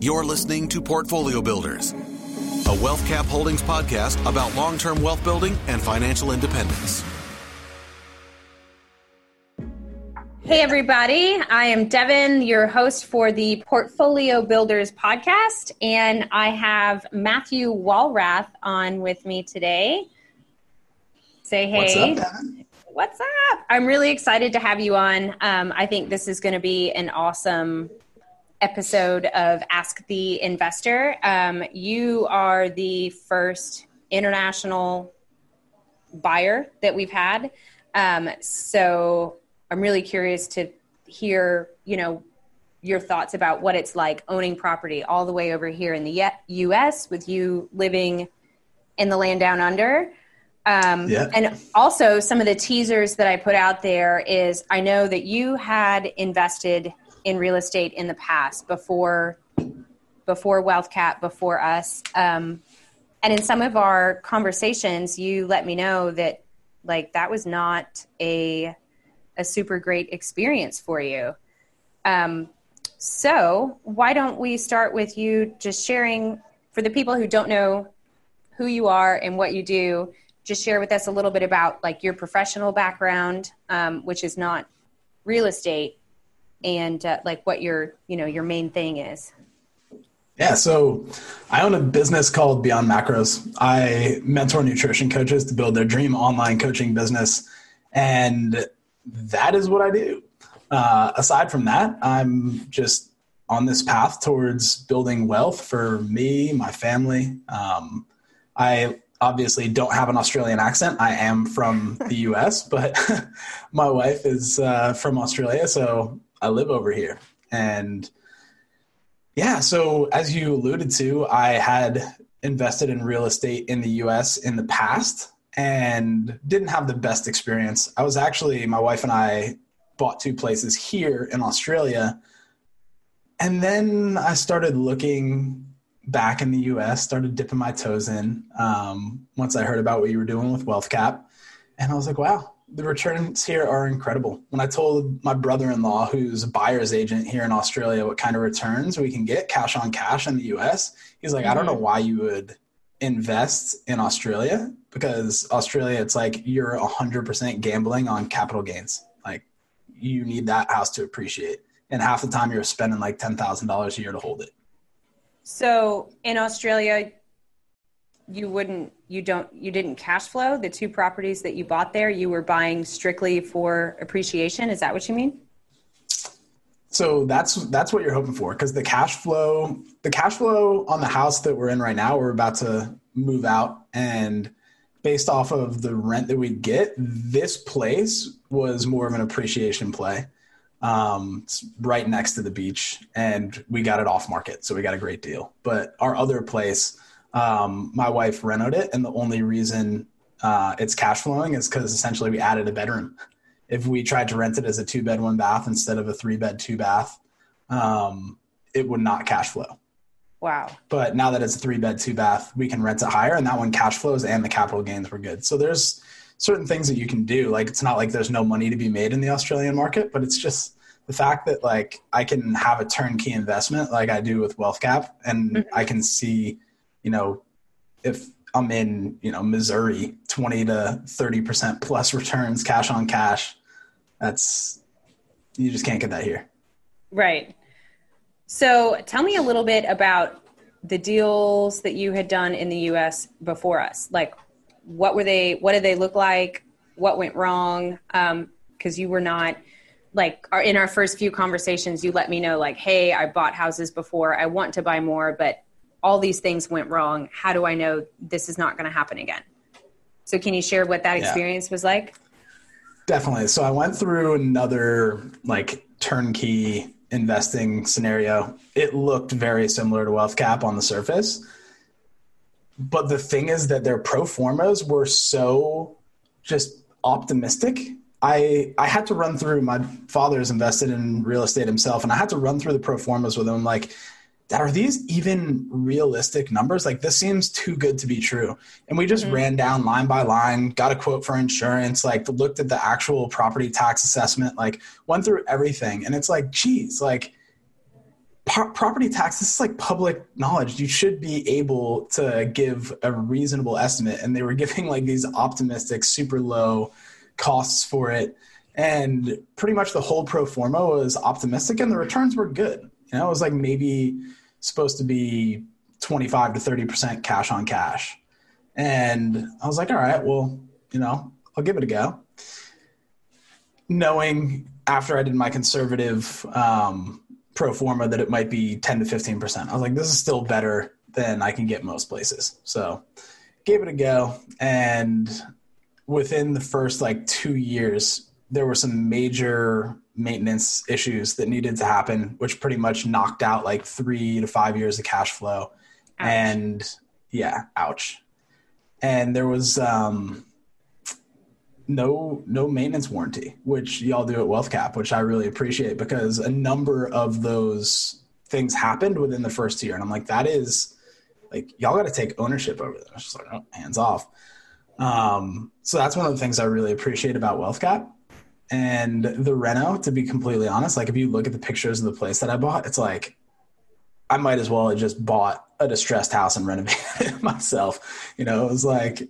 You're listening to Portfolio Builders, a WealthCap Holdings podcast about long term wealth building and financial independence. Hey, everybody. I am Devin, your host for the Portfolio Builders podcast, and I have Matthew Walrath on with me today. Say hey. What's up, Devin? What's up? I'm really excited to have you on. Um, I think this is going to be an awesome episode of Ask the Investor. Um, you are the first international buyer that we've had. Um, so I'm really curious to hear, you know, your thoughts about what it's like owning property all the way over here in the U.S. with you living in the land down under. Um, yeah. And also, some of the teasers that I put out there is I know that you had invested in real estate in the past before before WealthCap, before us. Um, and in some of our conversations, you let me know that like that was not a a super great experience for you. Um, so why don't we start with you just sharing for the people who don't know who you are and what you do just share with us a little bit about like your professional background, um, which is not real estate, and uh, like what your you know your main thing is. Yeah, so I own a business called Beyond Macros. I mentor nutrition coaches to build their dream online coaching business, and that is what I do. Uh, aside from that, I'm just on this path towards building wealth for me, my family. Um, I obviously don't have an Australian accent. I am from the US, but my wife is uh, from Australia, so I live over here. And yeah, so as you alluded to, I had invested in real estate in the US in the past and didn't have the best experience. I was actually, my wife and I bought two places here in Australia. And then I started looking back in the US, started dipping my toes in um, once I heard about what you were doing with WealthCap. And I was like, wow, the returns here are incredible. When I told my brother in law, who's a buyer's agent here in Australia, what kind of returns we can get cash on cash in the US, he's like, mm-hmm. I don't know mm-hmm. why you would invest in Australia because Australia, it's like you're 100% gambling on capital gains. Like you need that house to appreciate. And half the time you're spending like $10,000 a year to hold it. So in Australia, you wouldn't, you don't, you didn't cash flow the two properties that you bought there. You were buying strictly for appreciation. Is that what you mean? So that's that's what you're hoping for because the cash flow, the cash flow on the house that we're in right now, we're about to move out, and based off of the rent that we get, this place was more of an appreciation play. Um, it's right next to the beach, and we got it off market, so we got a great deal. But our other place, um, my wife renoed it, and the only reason uh, it's cash flowing is because essentially we added a bedroom. If we tried to rent it as a two bed, one bath instead of a three bed, two bath, um, it would not cash flow. Wow. But now that it's a three bed, two bath, we can rent it higher, and that one cash flows and the capital gains were good. So there's certain things that you can do. Like it's not like there's no money to be made in the Australian market, but it's just the fact that like I can have a turnkey investment like I do with WealthCap and mm-hmm. I can see, you know, if I'm in, you know, Missouri, 20 to 30% plus returns cash on cash. That's you just can't get that here. Right. So tell me a little bit about the deals that you had done in the US before us. Like what were they what did they look like what went wrong because um, you were not like in our first few conversations you let me know like hey i bought houses before i want to buy more but all these things went wrong how do i know this is not going to happen again so can you share what that experience yeah. was like definitely so i went through another like turnkey investing scenario it looked very similar to WealthCap on the surface but the thing is that their pro formas were so just optimistic. I I had to run through my father's invested in real estate himself, and I had to run through the pro formas with him. Like, are these even realistic numbers? Like, this seems too good to be true. And we just mm-hmm. ran down line by line, got a quote for insurance, like looked at the actual property tax assessment, like went through everything, and it's like, geez, like property tax this is like public knowledge you should be able to give a reasonable estimate and they were giving like these optimistic super low costs for it and pretty much the whole pro forma was optimistic and the returns were good know it was like maybe supposed to be 25 to 30% cash on cash and i was like all right well you know i'll give it a go knowing after i did my conservative um, pro forma that it might be 10 to 15%. I was like, this is still better than I can get most places. So gave it a go. And within the first like two years, there were some major maintenance issues that needed to happen, which pretty much knocked out like three to five years of cash flow. Ouch. And yeah, ouch. And there was, um, no no maintenance warranty, which y'all do at WealthCap, which I really appreciate because a number of those things happened within the first year, and I'm like, that is like y'all got to take ownership over this. Just like oh, hands off. Um, so that's one of the things I really appreciate about WealthCap. And the reno, to be completely honest, like if you look at the pictures of the place that I bought, it's like I might as well have just bought a distressed house and renovated it myself. You know, it was like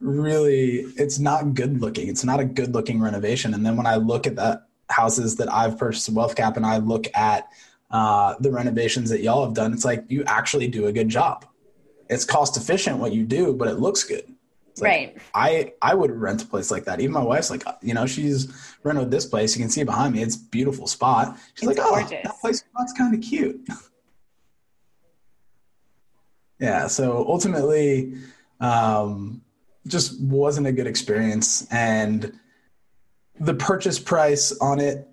really it's not good looking. It's not a good looking renovation. And then when I look at the houses that I've purchased WealthCap and I look at uh, the renovations that y'all have done, it's like you actually do a good job. It's cost efficient what you do, but it looks good. Like, right. I I would rent a place like that. Even my wife's like, you know, she's rented this place. You can see behind me. It's beautiful spot. She's it's like, gorgeous. oh, that place spot's kind of cute. yeah. So ultimately, um, just wasn't a good experience. And the purchase price on it,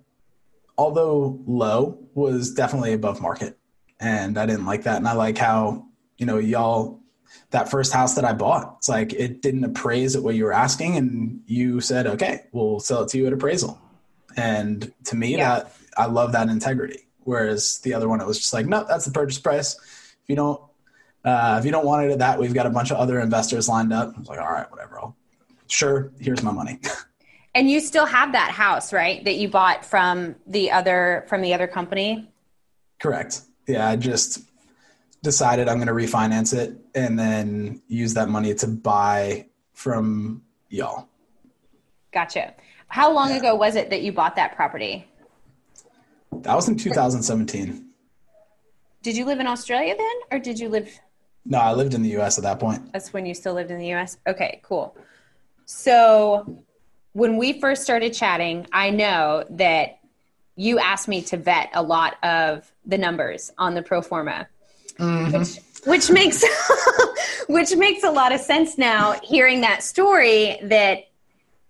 although low, was definitely above market. And I didn't like that. And I like how, you know, y'all, that first house that I bought, it's like it didn't appraise at what you were asking. And you said, okay, we'll sell it to you at appraisal. And to me, yeah. that I love that integrity. Whereas the other one, it was just like, no, that's the purchase price. If you don't uh, if you don't want it at that, we've got a bunch of other investors lined up. I was like, all right, whatever. I'll, sure, here's my money. and you still have that house, right? That you bought from the other from the other company. Correct. Yeah, I just decided I'm going to refinance it and then use that money to buy from y'all. Gotcha. How long yeah. ago was it that you bought that property? That was in 2017. Did you live in Australia then, or did you live? No, I lived in the US at that point. That's when you still lived in the US? Okay, cool. So when we first started chatting, I know that you asked me to vet a lot of the numbers on the pro forma. Mm-hmm. Which, which makes which makes a lot of sense now hearing that story that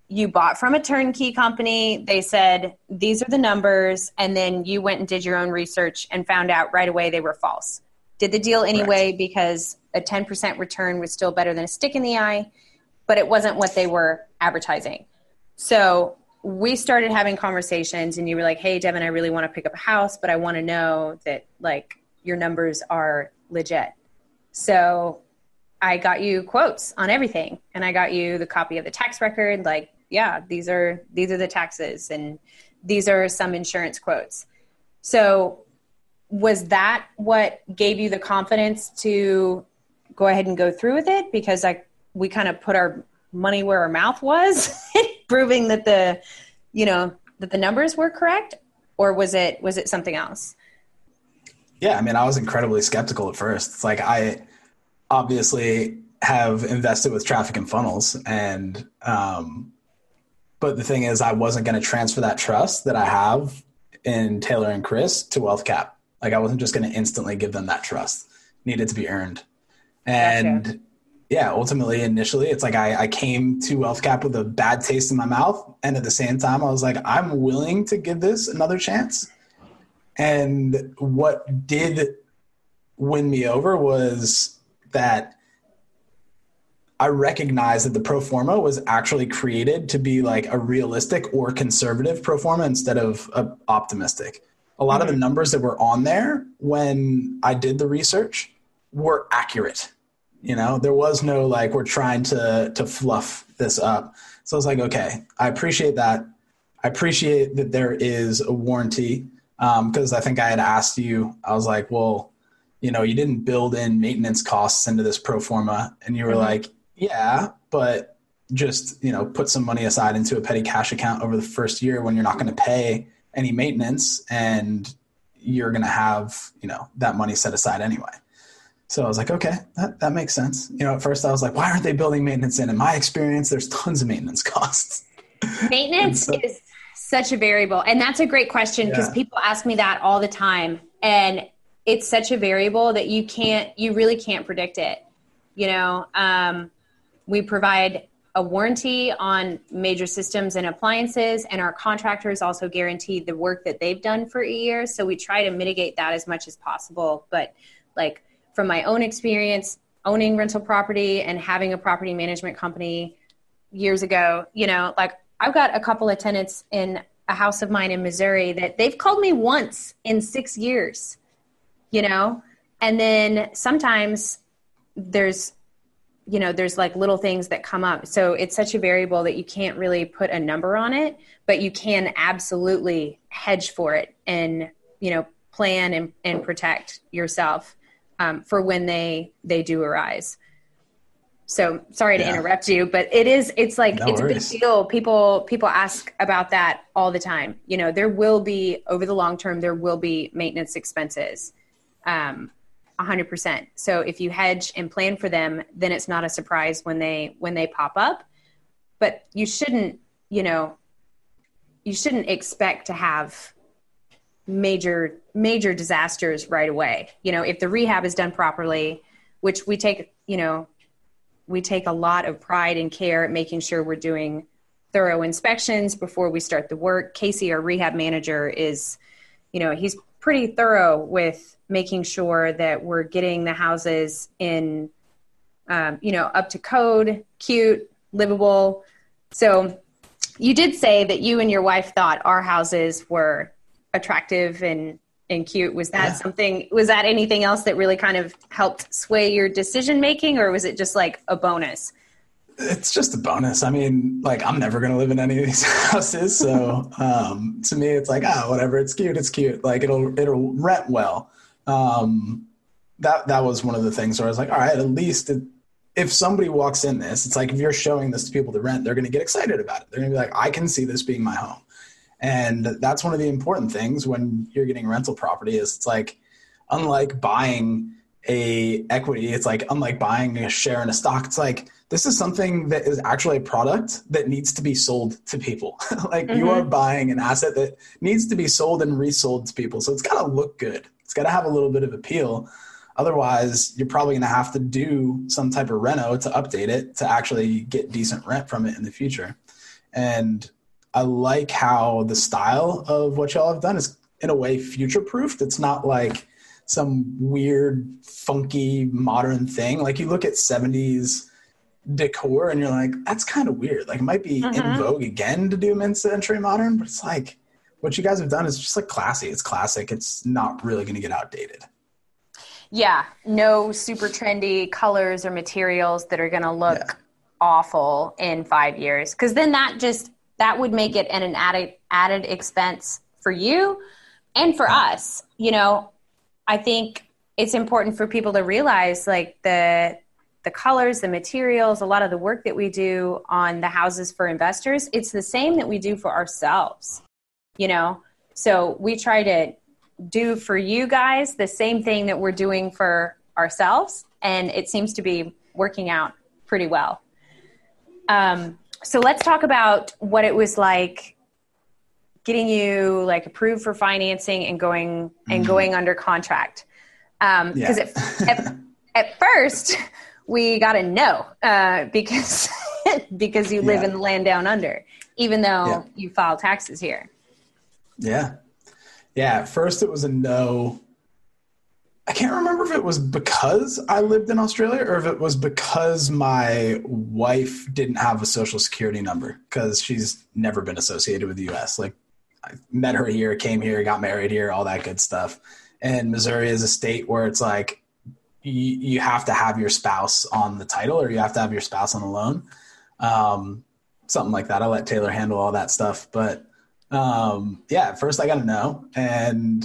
you bought from a turnkey company. They said, these are the numbers. And then you went and did your own research and found out right away they were false did the deal anyway Correct. because a 10% return was still better than a stick in the eye, but it wasn't what they were advertising. So we started having conversations and you were like, Hey, Devin, I really want to pick up a house, but I want to know that like your numbers are legit. So I got you quotes on everything and I got you the copy of the tax record. Like, yeah, these are, these are the taxes and these are some insurance quotes. So was that what gave you the confidence to go ahead and go through with it because like we kind of put our money where our mouth was proving that the you know that the numbers were correct or was it was it something else yeah i mean i was incredibly skeptical at first it's like i obviously have invested with traffic and funnels and um but the thing is i wasn't going to transfer that trust that i have in taylor and chris to WealthCap like I wasn't just going to instantly give them that trust. It needed to be earned. And gotcha. yeah, ultimately, initially, it's like I, I came to WealthCap with a bad taste in my mouth. And at the same time, I was like, I'm willing to give this another chance. And what did win me over was that I recognized that the pro forma was actually created to be like a realistic or conservative pro forma instead of a optimistic a lot mm-hmm. of the mm-hmm. numbers that were on there when I did the research were accurate. You know, there was no like we're trying to to fluff this up. So I was like, okay, I appreciate that. I appreciate that there is a warranty. Because um, I think I had asked you. I was like, well, you know, you didn't build in maintenance costs into this pro forma, and you were mm-hmm. like, yeah, but just you know, put some money aside into a petty cash account over the first year when you're not going to pay any maintenance, and you're going to have you know that money set aside anyway. So I was like, okay, that, that makes sense. You know, at first I was like, why aren't they building maintenance in? In my experience, there's tons of maintenance costs. Maintenance so, is such a variable. And that's a great question because yeah. people ask me that all the time. And it's such a variable that you can't, you really can't predict it. You know, um, we provide a warranty on major systems and appliances, and our contractors also guarantee the work that they've done for a year. So we try to mitigate that as much as possible. But like, from my own experience owning rental property and having a property management company years ago, you know, like I've got a couple of tenants in a house of mine in Missouri that they've called me once in six years, you know, and then sometimes there's, you know, there's like little things that come up. So it's such a variable that you can't really put a number on it, but you can absolutely hedge for it and, you know, plan and, and protect yourself um, for when they they do arise. So sorry to yeah. interrupt you, but it is it's like no it's worries. a big deal. People people ask about that all the time. You know, there will be over the long term there will be maintenance expenses. Um 100%. So if you hedge and plan for them, then it's not a surprise when they when they pop up. But you shouldn't, you know, you shouldn't expect to have major major disasters right away. You know, if the rehab is done properly, which we take, you know, we take a lot of pride and care at making sure we're doing thorough inspections before we start the work. Casey, our rehab manager, is, you know, he's pretty thorough with making sure that we're getting the houses in, um, you know, up to code, cute, livable. So you did say that you and your wife thought our houses were attractive and and cute. Was that yeah. something was that anything else that really kind of helped sway your decision making or was it just like a bonus? It's just a bonus. I mean like i'm never going to live in any of these houses so um, to me it's like ah oh, whatever. It's cute. It's cute. Like it'll it'll rent well. Um, that that was one of the things where i was like all right at least it, if somebody walks in this it's like if you're showing this to people to rent they're to get excited about it. They're to be like i can see this being my home and that's one of the important things when you're getting rental property is it's like unlike buying a equity, it's like unlike buying a share in a stock, it's like this is something that is actually a product that needs to be sold to people. like mm-hmm. you are buying an asset that needs to be sold and resold to people. So it's got to look good. It's got to have a little bit of appeal. Otherwise, you're probably going to have to do some type of reno to update it to actually get decent rent from it in the future. And I like how the style of what y'all have done is in a way future proofed. It's not like some weird, funky modern thing. Like you look at 70s decor and you're like, that's kind of weird. Like it might be in mm-hmm. vogue again to do mid century modern, but it's like what you guys have done is just like classy. It's classic. It's not really going to get outdated. Yeah, no super trendy colors or materials that are going to look yeah. awful in five years. Because then that just that would make it an, an added added expense for you and for us. You know, I think it's important for people to realize like the the colors, the materials, a lot of the work that we do on the houses for investors, it's the same that we do for ourselves. You know, so we try to do for you guys the same thing that we're doing for ourselves, and it seems to be working out pretty well. Um, so let's talk about what it was like getting you like approved for financing and going and mm-hmm. going under contract because um, yeah. at, at, first we got a no uh, because because you live yeah. in the land down under even though yeah. you file taxes here yeah yeah at first it was a no I can't remember if it was because I lived in Australia or if it was because my wife didn't have a social security number because she's never been associated with the US. Like I met her here, came here, got married here, all that good stuff. And Missouri is a state where it's like you, you have to have your spouse on the title or you have to have your spouse on the loan. Um, something like that. I'll let Taylor handle all that stuff. But um, yeah, first I got to know. And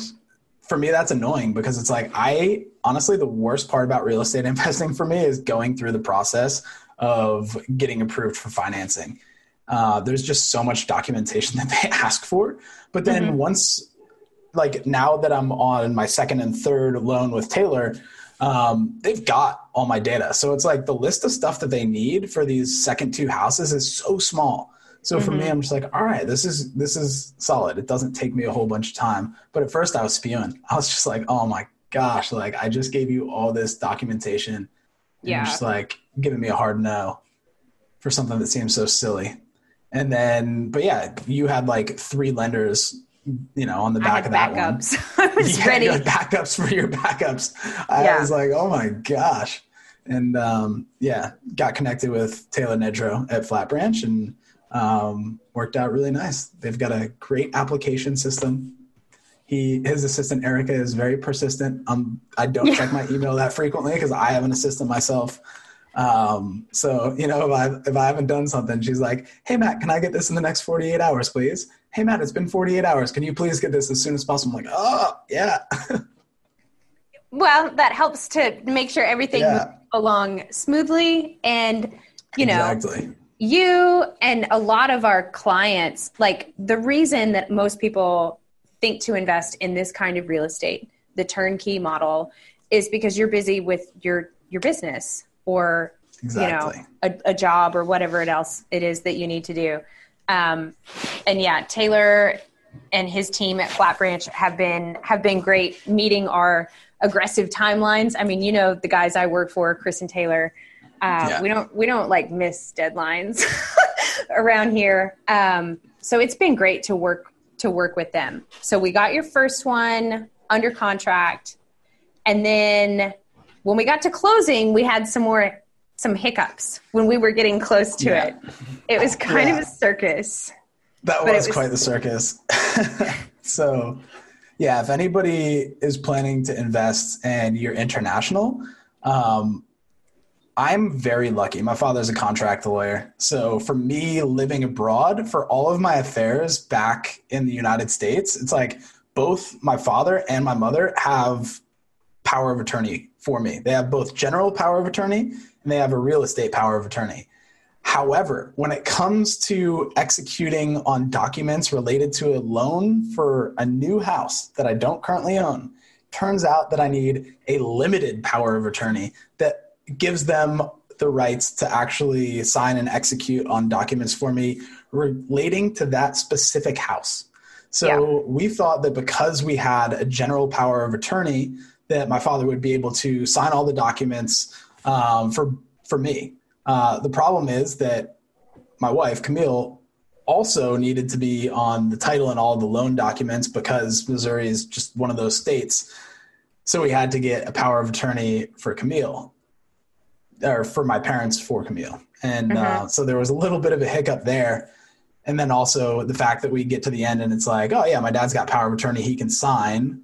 for me, that's annoying because it's like, I honestly, the worst part about real estate investing for me is going through the process of getting approved for financing. Uh, there's just so much documentation that they ask for. But then mm-hmm. once, like now that I'm on my second and third loan with Taylor, um, they've got all my data. So it's like the list of stuff that they need for these second two houses is so small. So for mm-hmm. me, I'm just like, all right, this is this is solid. It doesn't take me a whole bunch of time. But at first, I was spewing. I was just like, oh my gosh, like I just gave you all this documentation. Yeah. Just like giving me a hard no for something that seems so silly. And then, but yeah, you had like three lenders, you know, on the back of that backups. one. I was yeah, ready. backups for your backups. I yeah. was like, oh my gosh. And um, yeah, got connected with Taylor Nedro at Flat Branch and um, worked out really nice. They've got a great application system. He, his assistant Erica is very persistent. Um, I don't yeah. check my email that frequently because I have an assistant myself. Um, so you know, if I if I haven't done something, she's like, "Hey Matt, can I get this in the next 48 hours, please?" Hey Matt, it's been 48 hours. Can you please get this as soon as possible? I'm like, "Oh yeah." well, that helps to make sure everything yeah. moves along smoothly, and you know, exactly you and a lot of our clients, like the reason that most people think to invest in this kind of real estate, the turnkey model, is because you're busy with your your business or exactly. you know a, a, job or whatever it else it is that you need to do. Um, and yeah, Taylor and his team at Flat Branch have been have been great meeting our aggressive timelines. I mean, you know the guys I work for, Chris and Taylor uh, yeah. We don't we don't like miss deadlines around here. Um, so it's been great to work to work with them. So we got your first one under contract, and then when we got to closing, we had some more some hiccups when we were getting close to yeah. it. It was kind yeah. of a circus. That was, was quite the circus. so, yeah, if anybody is planning to invest and you're international, um, I'm very lucky. My father's a contract lawyer. So for me living abroad, for all of my affairs back in the United States, it's like both my father and my mother have power of attorney for me. They have both general power of attorney and they have a real estate power of attorney. However, when it comes to executing on documents related to a loan for a new house that I don't currently own, turns out that I need a limited power of attorney that gives them the rights to actually sign and execute on documents for me relating to that specific house. So yeah. we thought that because we had a general power of attorney, that my father would be able to sign all the documents um, for for me. Uh, the problem is that my wife Camille also needed to be on the title and all the loan documents because Missouri is just one of those states. So we had to get a power of attorney for Camille or for my parents for Camille. And uh, mm-hmm. uh, so there was a little bit of a hiccup there. And then also the fact that we get to the end and it's like, oh yeah, my dad's got power of attorney, he can sign.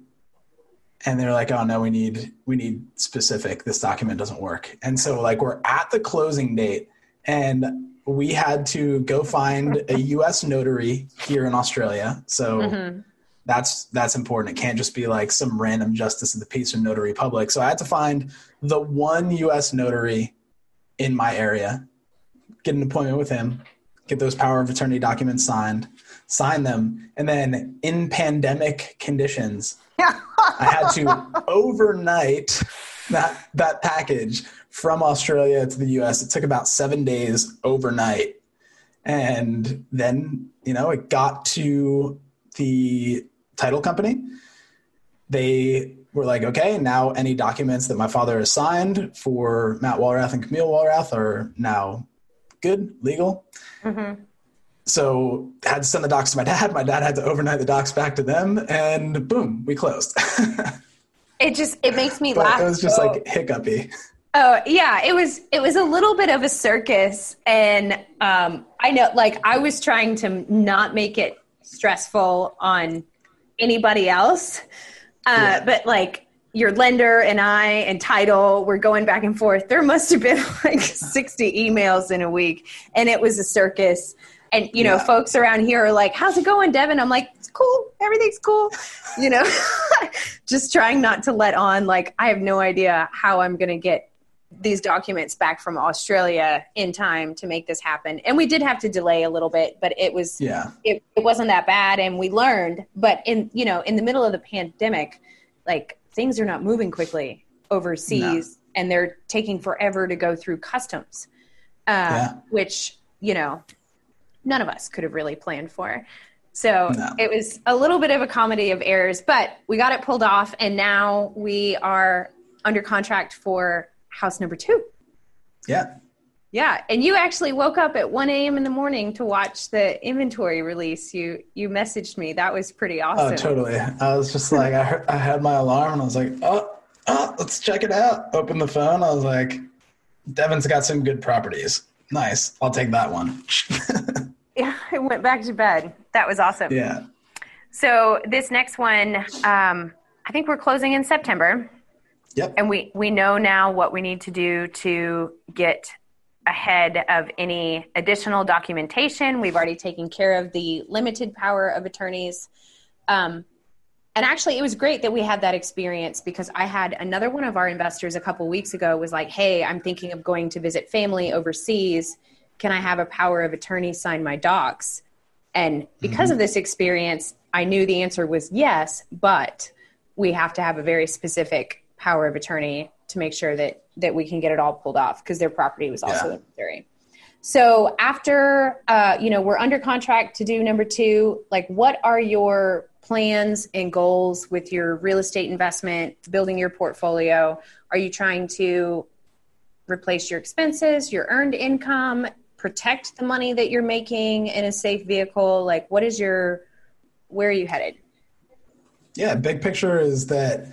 And they're like, oh no, we need we need specific. This document doesn't work. And so like we're at the closing date and we had to go find a US notary here in Australia. So mm-hmm that's that's important. It can't just be like some random justice of the peace or notary public. So I had to find the one U.S. notary in my area, get an appointment with him, get those power of attorney documents signed, sign them, and then in pandemic conditions, I had to overnight that that package from Australia to the U.S. It took about seven days overnight, and then you know it got to the title company. They were like, okay, now any documents that my father has signed for Matt Walrath and Camille Walrath are now good, legal. Mm-hmm. So had to send the docs to my dad. My dad had to overnight the docs back to them, and boom, we closed. it just it makes me laugh. It was just so. like hiccupy. Oh yeah, it was it was a little bit of a circus, and um, I know like I was trying to not make it stressful on anybody else. Uh, yeah. But like your lender and I and title were going back and forth. There must have been like 60 emails in a week, and it was a circus. And you know, Yeah. folks around here are like, "How's it going, Devin?" I'm like, "It's cool. Everything's cool." You know, just trying not to let on like I have no idea how I'm going to get these documents back from Australia in time to make this happen. And we did have to delay a little bit, but it was Yeah. it, it wasn't that bad and we learned but in you know in the middle of the pandemic like things are not moving quickly overseas and they're taking forever to go through customs um, Yeah. which you know none of us could have really planned for so No. it was a little bit of a comedy of errors but we got it pulled off and now we are under contract for house number two Yeah. yeah, and you actually woke up at 1 a.m. in the morning to watch the inventory release. You you messaged me. That was pretty awesome. Oh, totally. I was just like, I, heard, I had my alarm and I was like, oh, oh, let's check it out. Open the phone. I was like, Devin's got some good properties. Nice. I'll take that one. Yeah, I went back to bed. That was awesome. yeah. So this next one, um, I think we're closing in September, Yep. and we we know now what we need to do to get ahead of any additional documentation. We've already taken care of the limited power of attorneys. Um, and actually, it was great that we had that experience because I had another one of our investors a couple weeks ago was like, "Hey, I'm thinking of going to visit family overseas. Can I have a power of attorney sign my docs?" And because of this experience, I knew the answer was yes, but we have to have a very specific power of attorney to make sure that that we can get it all pulled off because their property was also Yeah. in Missouri. So after uh, you know we're under contract to do number two, like what are your plans and goals with your real estate investment, building your portfolio? Are you trying to replace your expenses, your earned income, protect the money that you're making in a safe vehicle? Like what is your where are you headed? Yeah. Big picture is that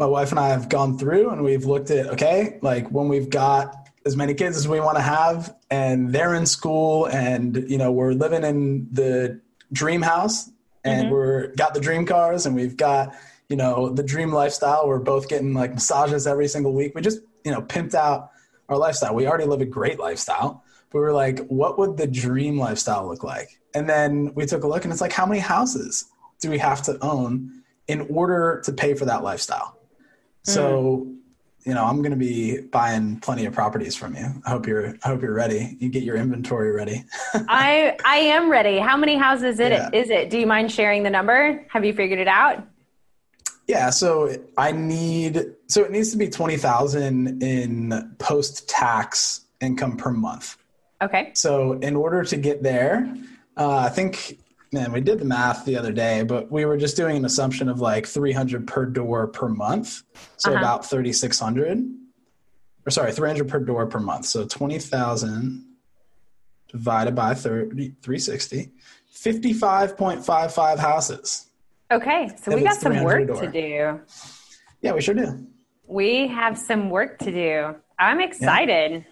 my wife and I have gone through and we've looked at, okay, like when we've got as many kids as we want to have and they're in school and, you know, we're living in the dream house and mm-hmm. we're got the dream cars and we've got, you know, the dream lifestyle. We're both getting like massages every single week. We just, you know, pimped out our lifestyle. We already live a great lifestyle. But we were like, what would the dream lifestyle look like? And then we took a look and it's like, how many houses do we have to own in order to pay for that lifestyle? So, you know, I'm going to be buying plenty of properties from you. I hope you're, I hope you're ready. You get your inventory ready. I I am ready. How many houses it Yeah. is it? Do you mind sharing the number? Have you figured it out? Yeah, so I need so it needs to be twenty thousand in post tax income per month. Okay. So in order to get there, uh, I think man, we did the math the other day, but we were just doing an assumption of like three hundred per door per month, so Uh-huh. about thirty six hundred. Or sorry, three hundred per door per month. So twenty thousand divided by 30, 360, 55.55 houses. Okay. So we got some work door. to do. Yeah, we sure do. We have some work to do. I'm excited.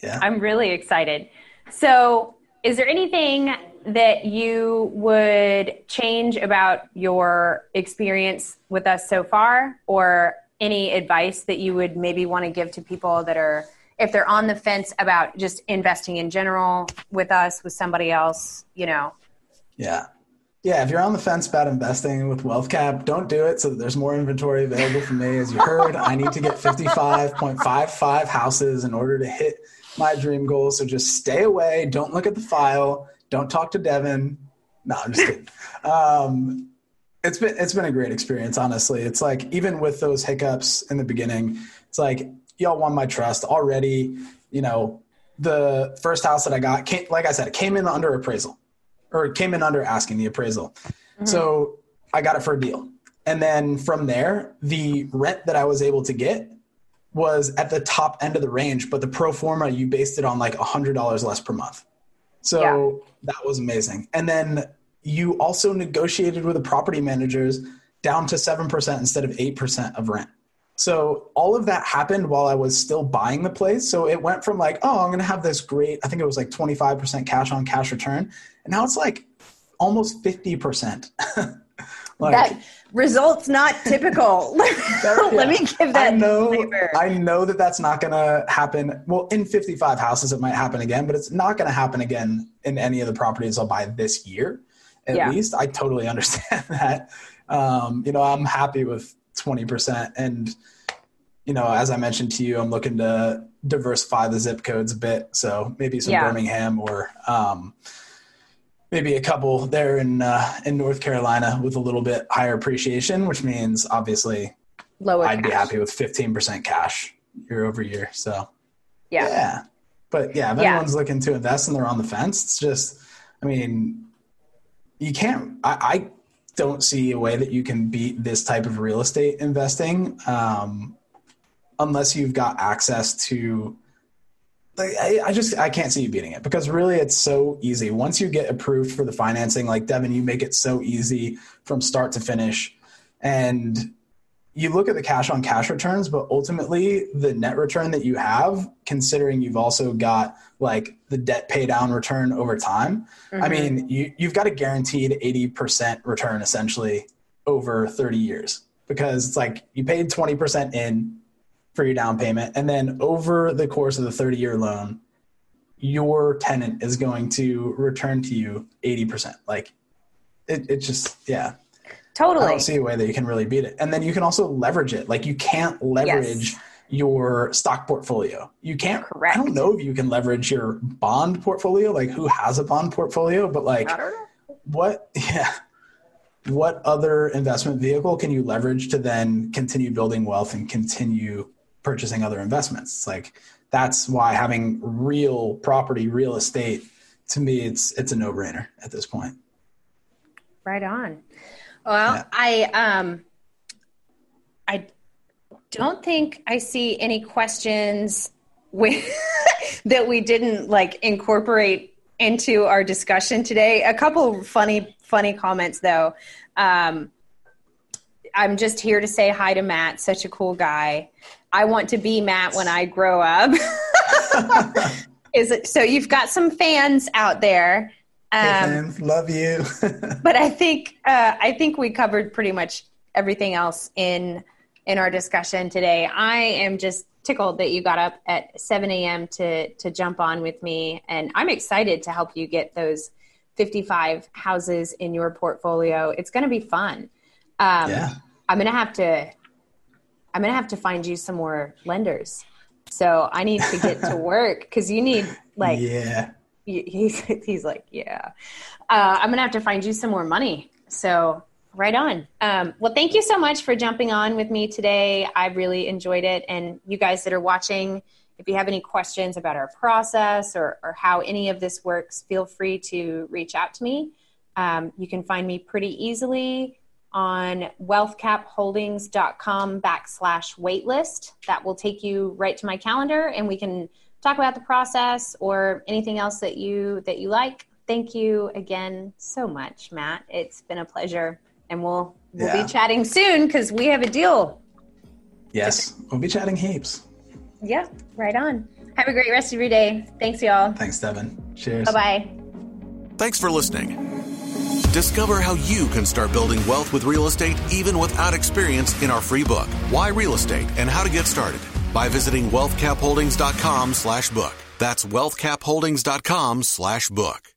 Yeah. I'm really excited. So, is there anything that you would change about your experience with us so far, or any advice that you would maybe want to give to people that are, if they're on the fence about just investing in general with us, with somebody else, you know? Yeah. Yeah, if you're on the fence about investing with WealthCap, don't do it so that there's more inventory available for me. As you heard, I need to get 55.55 houses in order to hit my dream goal. So just stay away. Don't look at the file. Don't talk to Devin. No, I'm just kidding. Um, it's been it's been a great experience, honestly. It's like even with those hiccups in the beginning, it's like y'all won my trust already. You know, the first house that I got, came, like I said, it came in under appraisal or it came in under asking the appraisal. So I got it for a deal. And then from there, the rent that I was able to get was at the top end of the range, but the pro forma, you based it on like a $100 less per month. So that was amazing. And then you also negotiated with the property managers down to 7% instead of 8% of rent. So all of that happened while I was still buying the place. So it went from like, oh, I'm going to have this great, I think it was like 25% cash on cash return. And now it's like almost 50%. Like, that results not typical. Let me give that. I know. Flavor. I know that that's not going to happen. Well, in 55 houses, it might happen again, but it's not going to happen again in any of the properties I'll buy this year. At yeah. least, I totally understand that. Um, you know, I'm happy with 20%, and you know, as I mentioned to you, I'm looking to diversify the zip codes a bit. So maybe some yeah. Birmingham or. Um, maybe a couple there in uh, in North Carolina with a little bit higher appreciation, which means obviously lower. I'd cash. be happy with fifteen percent cash year over year. So yeah, yeah. But yeah, if yeah. anyone's looking to invest and they're on the fence, it's just, I mean, you can't. I, I don't see a way that you can beat this type of real estate investing um, unless you've got access to like I, I, just I can't see you beating it because really it's so easy. Once you get approved for the financing, like Devin, you make it so easy from start to finish. And you look at the cash on cash returns, but ultimately the net return that you have, considering you've also got like the debt pay down return over time. Mm-hmm. I mean, you, you've got a guaranteed 80% return essentially over 30 years because it's like you paid 20% in, for your down payment. And then over the course of the 30 year loan, your tenant is going to return to you 80%. Like it, it just, yeah. Totally. I don't see a way that you can really beat it. And then you can also leverage it. Like you can't leverage yes. your stock portfolio. You can't, Correct. I don't know if you can leverage your bond portfolio, like who has a bond portfolio, but like what, yeah what other investment vehicle can you leverage to then continue building wealth and continue purchasing other investments. It's like that's why having real property, real estate, to me, it's it's a no brainer at this point. Right on. Well, yeah. I um, I don't think I see any questions with, that we didn't like incorporate into our discussion today. A couple funny funny comments though. Um, I'm just here to say hi to Matt, such a cool guy. I want to be Matt when I grow up. Is it so? You've got some fans out there. Um, hey fans, love you. but I think uh, I think we covered pretty much everything else in in our discussion today. I am just tickled that you got up at 7 a.m. to to jump on with me, and I'm excited to help you get those 55 houses in your portfolio. It's going to be fun. Um, yeah. I'm going to have to I'm going to have to find you some more lenders. So I need to get to work because you need like, yeah, he's, he's like, yeah, uh, I'm going to have to find you some more money. So right on. Um, well, thank you so much for jumping on with me today. I really enjoyed it. And you guys that are watching, if you have any questions about our process or, or how any of this works, feel free to reach out to me. Um, you can find me pretty easily on wealthcapholdings.com backslash waitlist. That will take you right to my calendar and we can talk about the process or anything else that you that you like. Thank you again so much, Matt. It's been a pleasure. And we'll we'll yeah. be chatting soon because we have a deal. Yes, we'll be chatting heaps. Yeah, right on. Have a great rest of your day. Thanks, y'all. Thanks, Devin. Cheers. Bye bye. Thanks for listening. Discover how you can start building wealth with real estate even without experience in our free book, Why Real Estate and How to Get Started, by visiting wealthcapholdings.com slash book. That's wealthcapholdings.com slash book.